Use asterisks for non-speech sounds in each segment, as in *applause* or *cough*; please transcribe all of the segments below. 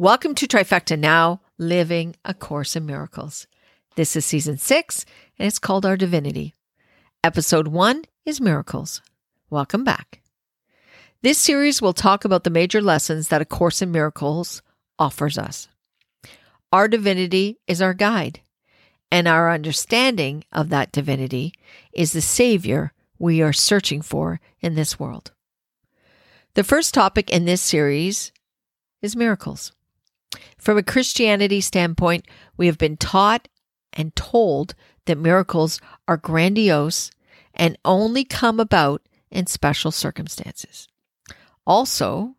Welcome to Trifecta Now, Living a Course in Miracles. This is season six, and it's called Our Divinity. Episode one is Miracles. Welcome back. This series will talk about the major lessons that A Course in Miracles offers us. Our divinity is our guide, and our understanding of that divinity is the Savior we are searching for in this world. The first topic in this series is miracles. From a Christianity standpoint, we have been taught and told that miracles are grandiose and only come about in special circumstances. Also,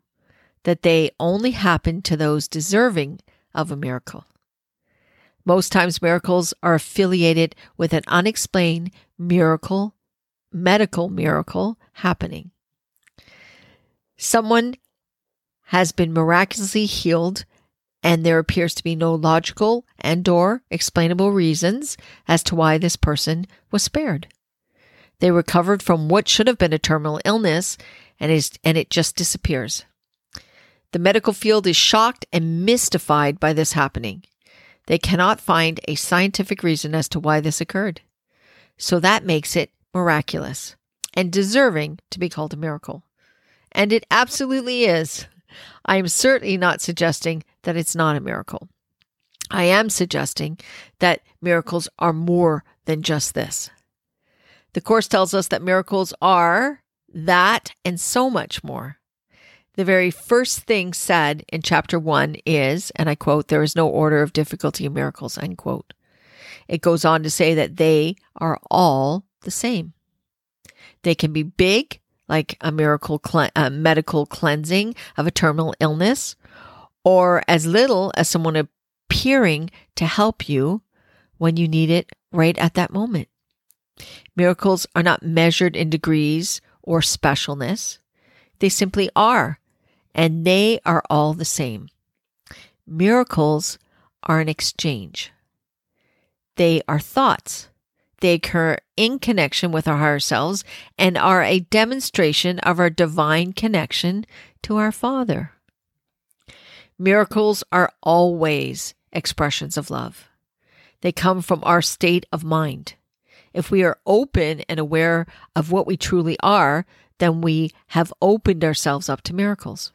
that they only happen to those deserving of a miracle. Most times, miracles are affiliated with an unexplained miracle, medical miracle happening. Someone has been miraculously healed and there appears to be no logical and or explainable reasons as to why this person was spared. They recovered from what should have been a terminal illness and is and it just disappears. The medical field is shocked and mystified by this happening. They cannot find a scientific reason as to why this occurred. So that makes it miraculous and deserving to be called a miracle. And it absolutely is. I am certainly not suggesting that it's not a miracle. I am suggesting that miracles are more than just this. The Course tells us that miracles are that and so much more. The very first thing said in chapter one is, and I quote, there is no order of difficulty in miracles, unquote. It goes on to say that they are all the same. They can be big like a miracle cle- a medical cleansing of a terminal illness, or as little as someone appearing to help you when you need it right at that moment. Miracles are not measured in degrees or specialness. They simply are, and they are all the same. Miracles are an exchange. They are thoughts. They occur in connection with our higher selves and are a demonstration of our divine connection to our Father. Miracles are always expressions of love. They come from our state of mind. If we are open and aware of what we truly are, then we have opened ourselves up to miracles.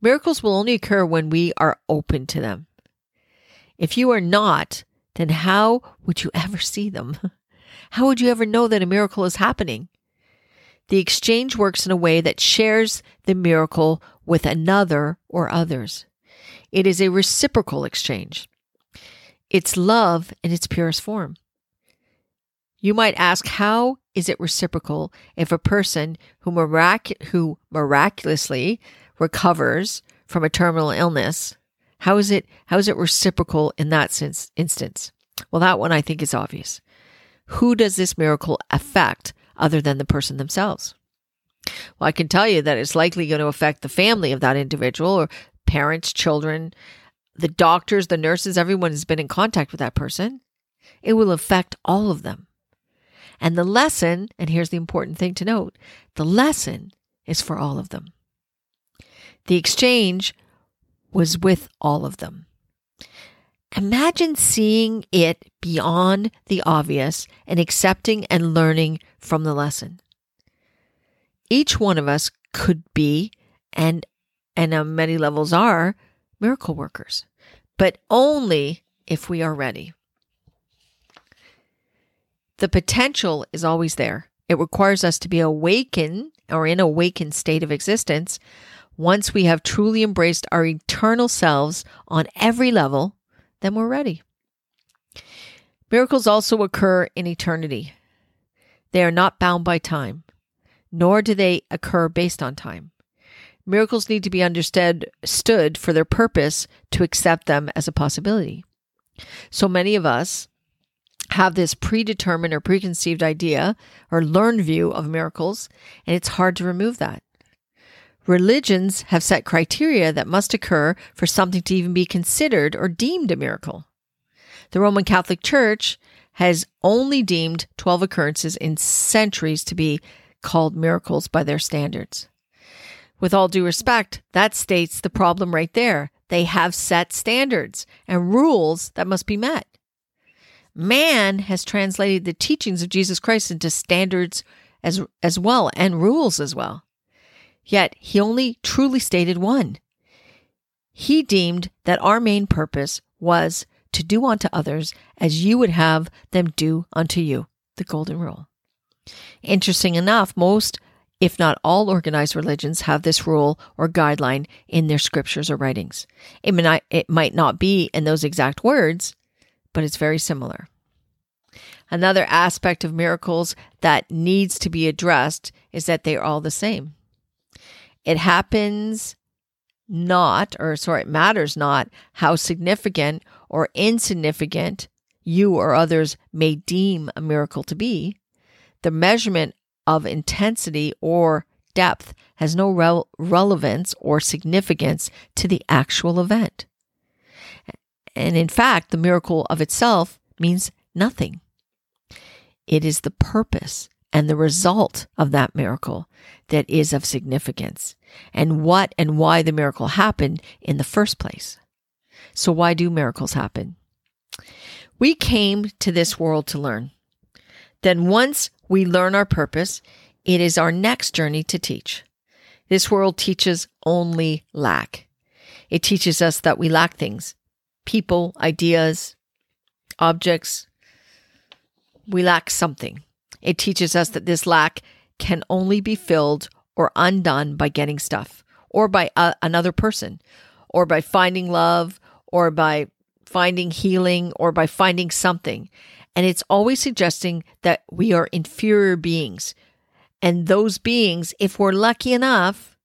Miracles will only occur when we are open to them. If you are not, then how would you ever see them? *laughs* How would you ever know that a miracle is happening? The exchange works in a way that shares the miracle with another or others. It is a reciprocal exchange. It's love in its purest form. You might ask, how is it reciprocal if a person who, mirac- who miraculously recovers from a terminal illness, how is it, how is it reciprocal in that sense, instance? Well, that one I think is obvious. Who does this miracle affect other than the person themselves? Well, I can tell you that it's likely going to affect the family of that individual or parents, children, the doctors, the nurses, everyone who's been in contact with that person. It will affect all of them. And the lesson, and here's the important thing to note the lesson is for all of them. The exchange was with all of them. Imagine seeing it beyond the obvious and accepting and learning from the lesson. Each one of us could be, and and on many levels are, miracle workers, but only if we are ready. The potential is always there. It requires us to be awakened or in awakened state of existence once we have truly embraced our eternal selves on every level then we're ready. Miracles also occur in eternity. They are not bound by time, nor do they occur based on time. Miracles need to be understood stood for their purpose to accept them as a possibility. So many of us have this predetermined or preconceived idea or learned view of miracles, and it's hard to remove that. Religions have set criteria that must occur for something to even be considered or deemed a miracle. The Roman Catholic Church has only deemed 12 occurrences in centuries to be called miracles by their standards. With all due respect, that states the problem right there they have set standards and rules that must be met. Man has translated the teachings of Jesus Christ into standards as, as well and rules as well. Yet he only truly stated one. He deemed that our main purpose was to do unto others as you would have them do unto you, the golden rule. Interesting enough, most, if not all, organized religions have this rule or guideline in their scriptures or writings. It, not, it might not be in those exact words, but it's very similar. Another aspect of miracles that needs to be addressed is that they are all the same. It happens not, or sorry, it matters not how significant or insignificant you or others may deem a miracle to be. The measurement of intensity or depth has no re- relevance or significance to the actual event. And in fact, the miracle of itself means nothing. It is the purpose and the result of that miracle that is of significance and what and why the miracle happened in the first place. So, why do miracles happen? We came to this world to learn. Then, once we learn our purpose, it is our next journey to teach. This world teaches only lack. It teaches us that we lack things people, ideas, objects. We lack something. It teaches us that this lack can only be filled or undone by getting stuff or by a, another person or by finding love or by finding healing or by finding something. And it's always suggesting that we are inferior beings. And those beings, if we're lucky enough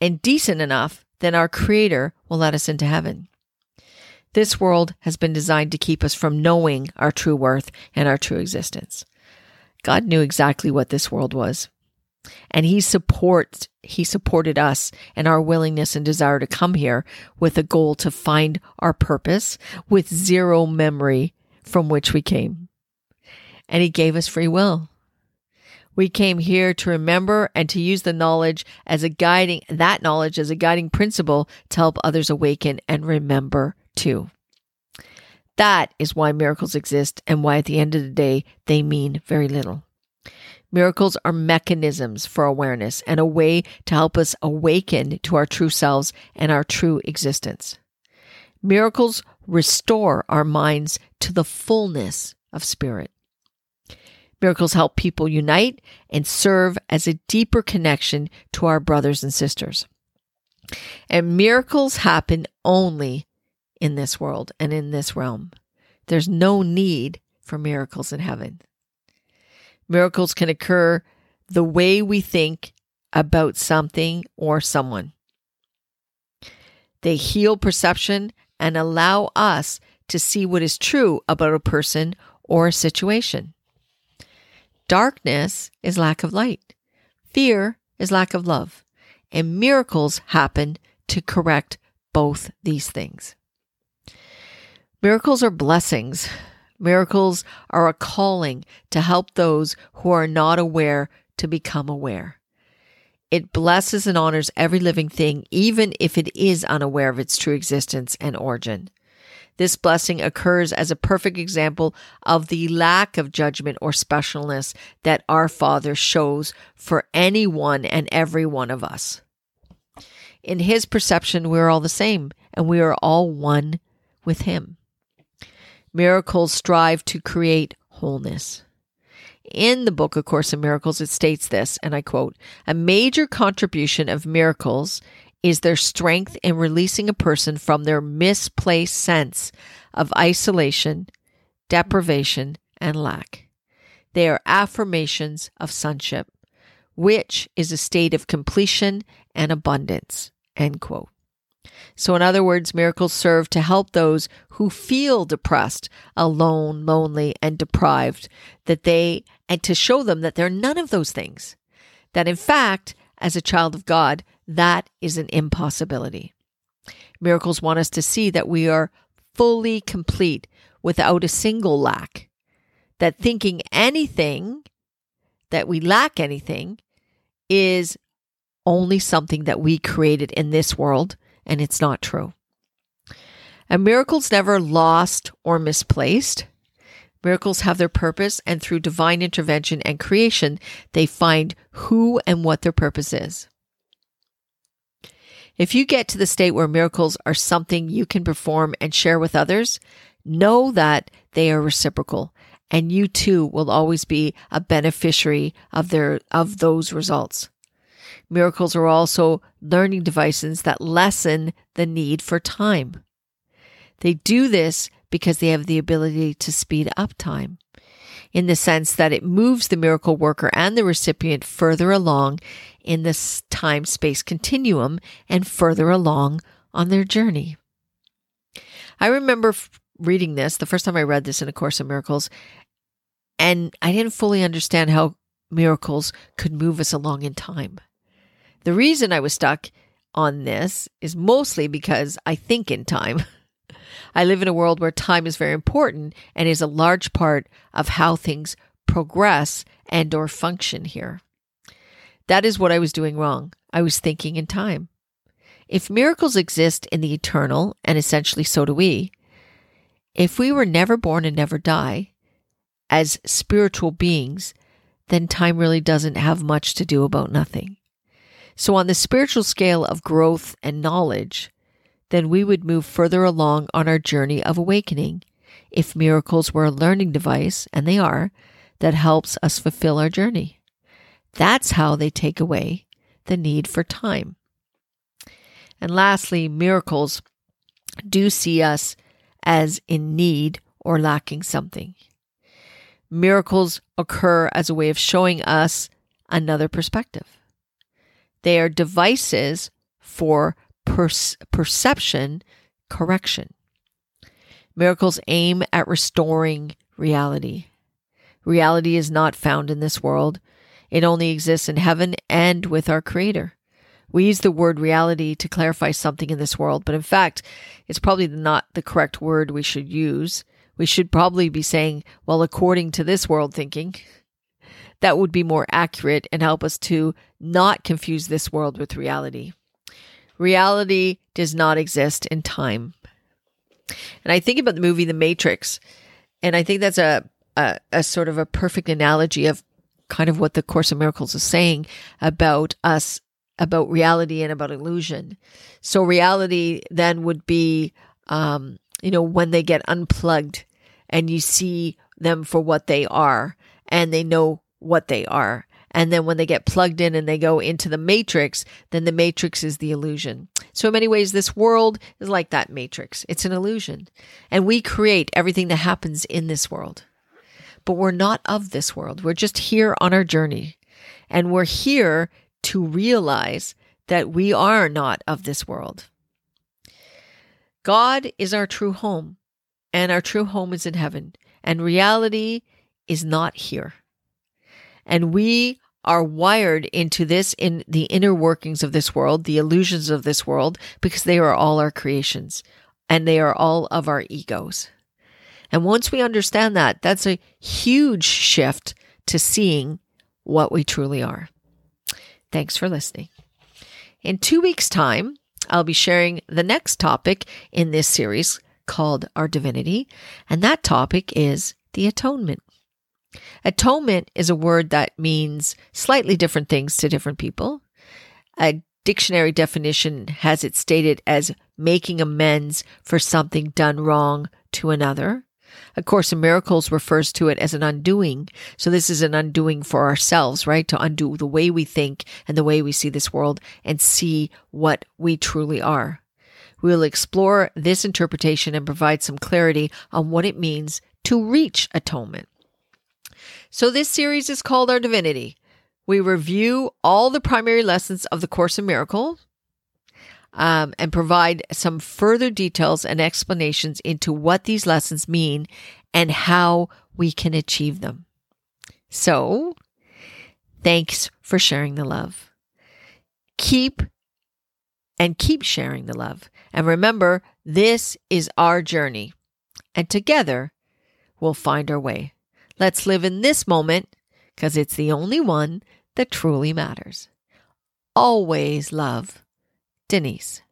and decent enough, then our Creator will let us into heaven. This world has been designed to keep us from knowing our true worth and our true existence. God knew exactly what this world was. And he supports he supported us and our willingness and desire to come here with a goal to find our purpose with zero memory from which we came. And he gave us free will. We came here to remember and to use the knowledge as a guiding that knowledge as a guiding principle to help others awaken and remember too. That is why miracles exist and why at the end of the day they mean very little. Miracles are mechanisms for awareness and a way to help us awaken to our true selves and our true existence. Miracles restore our minds to the fullness of spirit. Miracles help people unite and serve as a deeper connection to our brothers and sisters. And miracles happen only in this world and in this realm. There's no need for miracles in heaven. Miracles can occur the way we think about something or someone. They heal perception and allow us to see what is true about a person or a situation. Darkness is lack of light. Fear is lack of love. And miracles happen to correct both these things. Miracles are blessings. Miracles are a calling to help those who are not aware to become aware. It blesses and honors every living thing, even if it is unaware of its true existence and origin. This blessing occurs as a perfect example of the lack of judgment or specialness that our Father shows for any one and every one of us. In His perception, we are all the same, and we are all one with Him. Miracles strive to create wholeness. In the book, A Course in Miracles, it states this, and I quote A major contribution of miracles is their strength in releasing a person from their misplaced sense of isolation, deprivation, and lack. They are affirmations of sonship, which is a state of completion and abundance. End quote. So, in other words, miracles serve to help those who feel depressed, alone, lonely, and deprived, that they, and to show them that they're none of those things. That in fact, as a child of God, that is an impossibility. Miracles want us to see that we are fully complete without a single lack. That thinking anything, that we lack anything, is only something that we created in this world and it's not true. And miracles never lost or misplaced. Miracles have their purpose, and through divine intervention and creation, they find who and what their purpose is. If you get to the state where miracles are something you can perform and share with others, know that they are reciprocal and you too will always be a beneficiary of their of those results. Miracles are also learning devices that lessen the need for time. They do this because they have the ability to speed up time in the sense that it moves the miracle worker and the recipient further along in this time space continuum and further along on their journey. I remember reading this, the first time I read this in A Course in Miracles, and I didn't fully understand how miracles could move us along in time. The reason I was stuck on this is mostly because I think in time. *laughs* I live in a world where time is very important and is a large part of how things progress and or function here. That is what I was doing wrong. I was thinking in time. If miracles exist in the eternal, and essentially so do we, if we were never born and never die, as spiritual beings, then time really doesn't have much to do about nothing. So, on the spiritual scale of growth and knowledge, then we would move further along on our journey of awakening if miracles were a learning device, and they are, that helps us fulfill our journey. That's how they take away the need for time. And lastly, miracles do see us as in need or lacking something. Miracles occur as a way of showing us another perspective. They are devices for perception correction. Miracles aim at restoring reality. Reality is not found in this world. It only exists in heaven and with our Creator. We use the word reality to clarify something in this world, but in fact, it's probably not the correct word we should use. We should probably be saying, well, according to this world thinking, that would be more accurate and help us to not confuse this world with reality. Reality does not exist in time. And I think about the movie The Matrix, and I think that's a, a, a sort of a perfect analogy of kind of what the Course of Miracles is saying about us, about reality and about illusion. So reality then would be, um, you know, when they get unplugged and you see them for what they are and they know what they are. And then when they get plugged in and they go into the matrix, then the matrix is the illusion. So in many ways, this world is like that matrix. It's an illusion. And we create everything that happens in this world. But we're not of this world. We're just here on our journey. And we're here to realize that we are not of this world. God is our true home, and our true home is in heaven, and reality is not here. And we are wired into this in the inner workings of this world, the illusions of this world, because they are all our creations and they are all of our egos. And once we understand that, that's a huge shift to seeing what we truly are. Thanks for listening. In two weeks' time, I'll be sharing the next topic in this series called Our Divinity, and that topic is the atonement. Atonement is a word that means slightly different things to different people. A dictionary definition has it stated as making amends for something done wrong to another. A Course in Miracles refers to it as an undoing. So this is an undoing for ourselves, right? To undo the way we think and the way we see this world and see what we truly are. We will explore this interpretation and provide some clarity on what it means to reach atonement. So this series is called Our Divinity. We review all the primary lessons of the Course in Miracles um, and provide some further details and explanations into what these lessons mean and how we can achieve them. So, thanks for sharing the love. Keep and keep sharing the love. And remember, this is our journey. And together, we'll find our way. Let's live in this moment because it's the only one that truly matters. Always love, Denyse.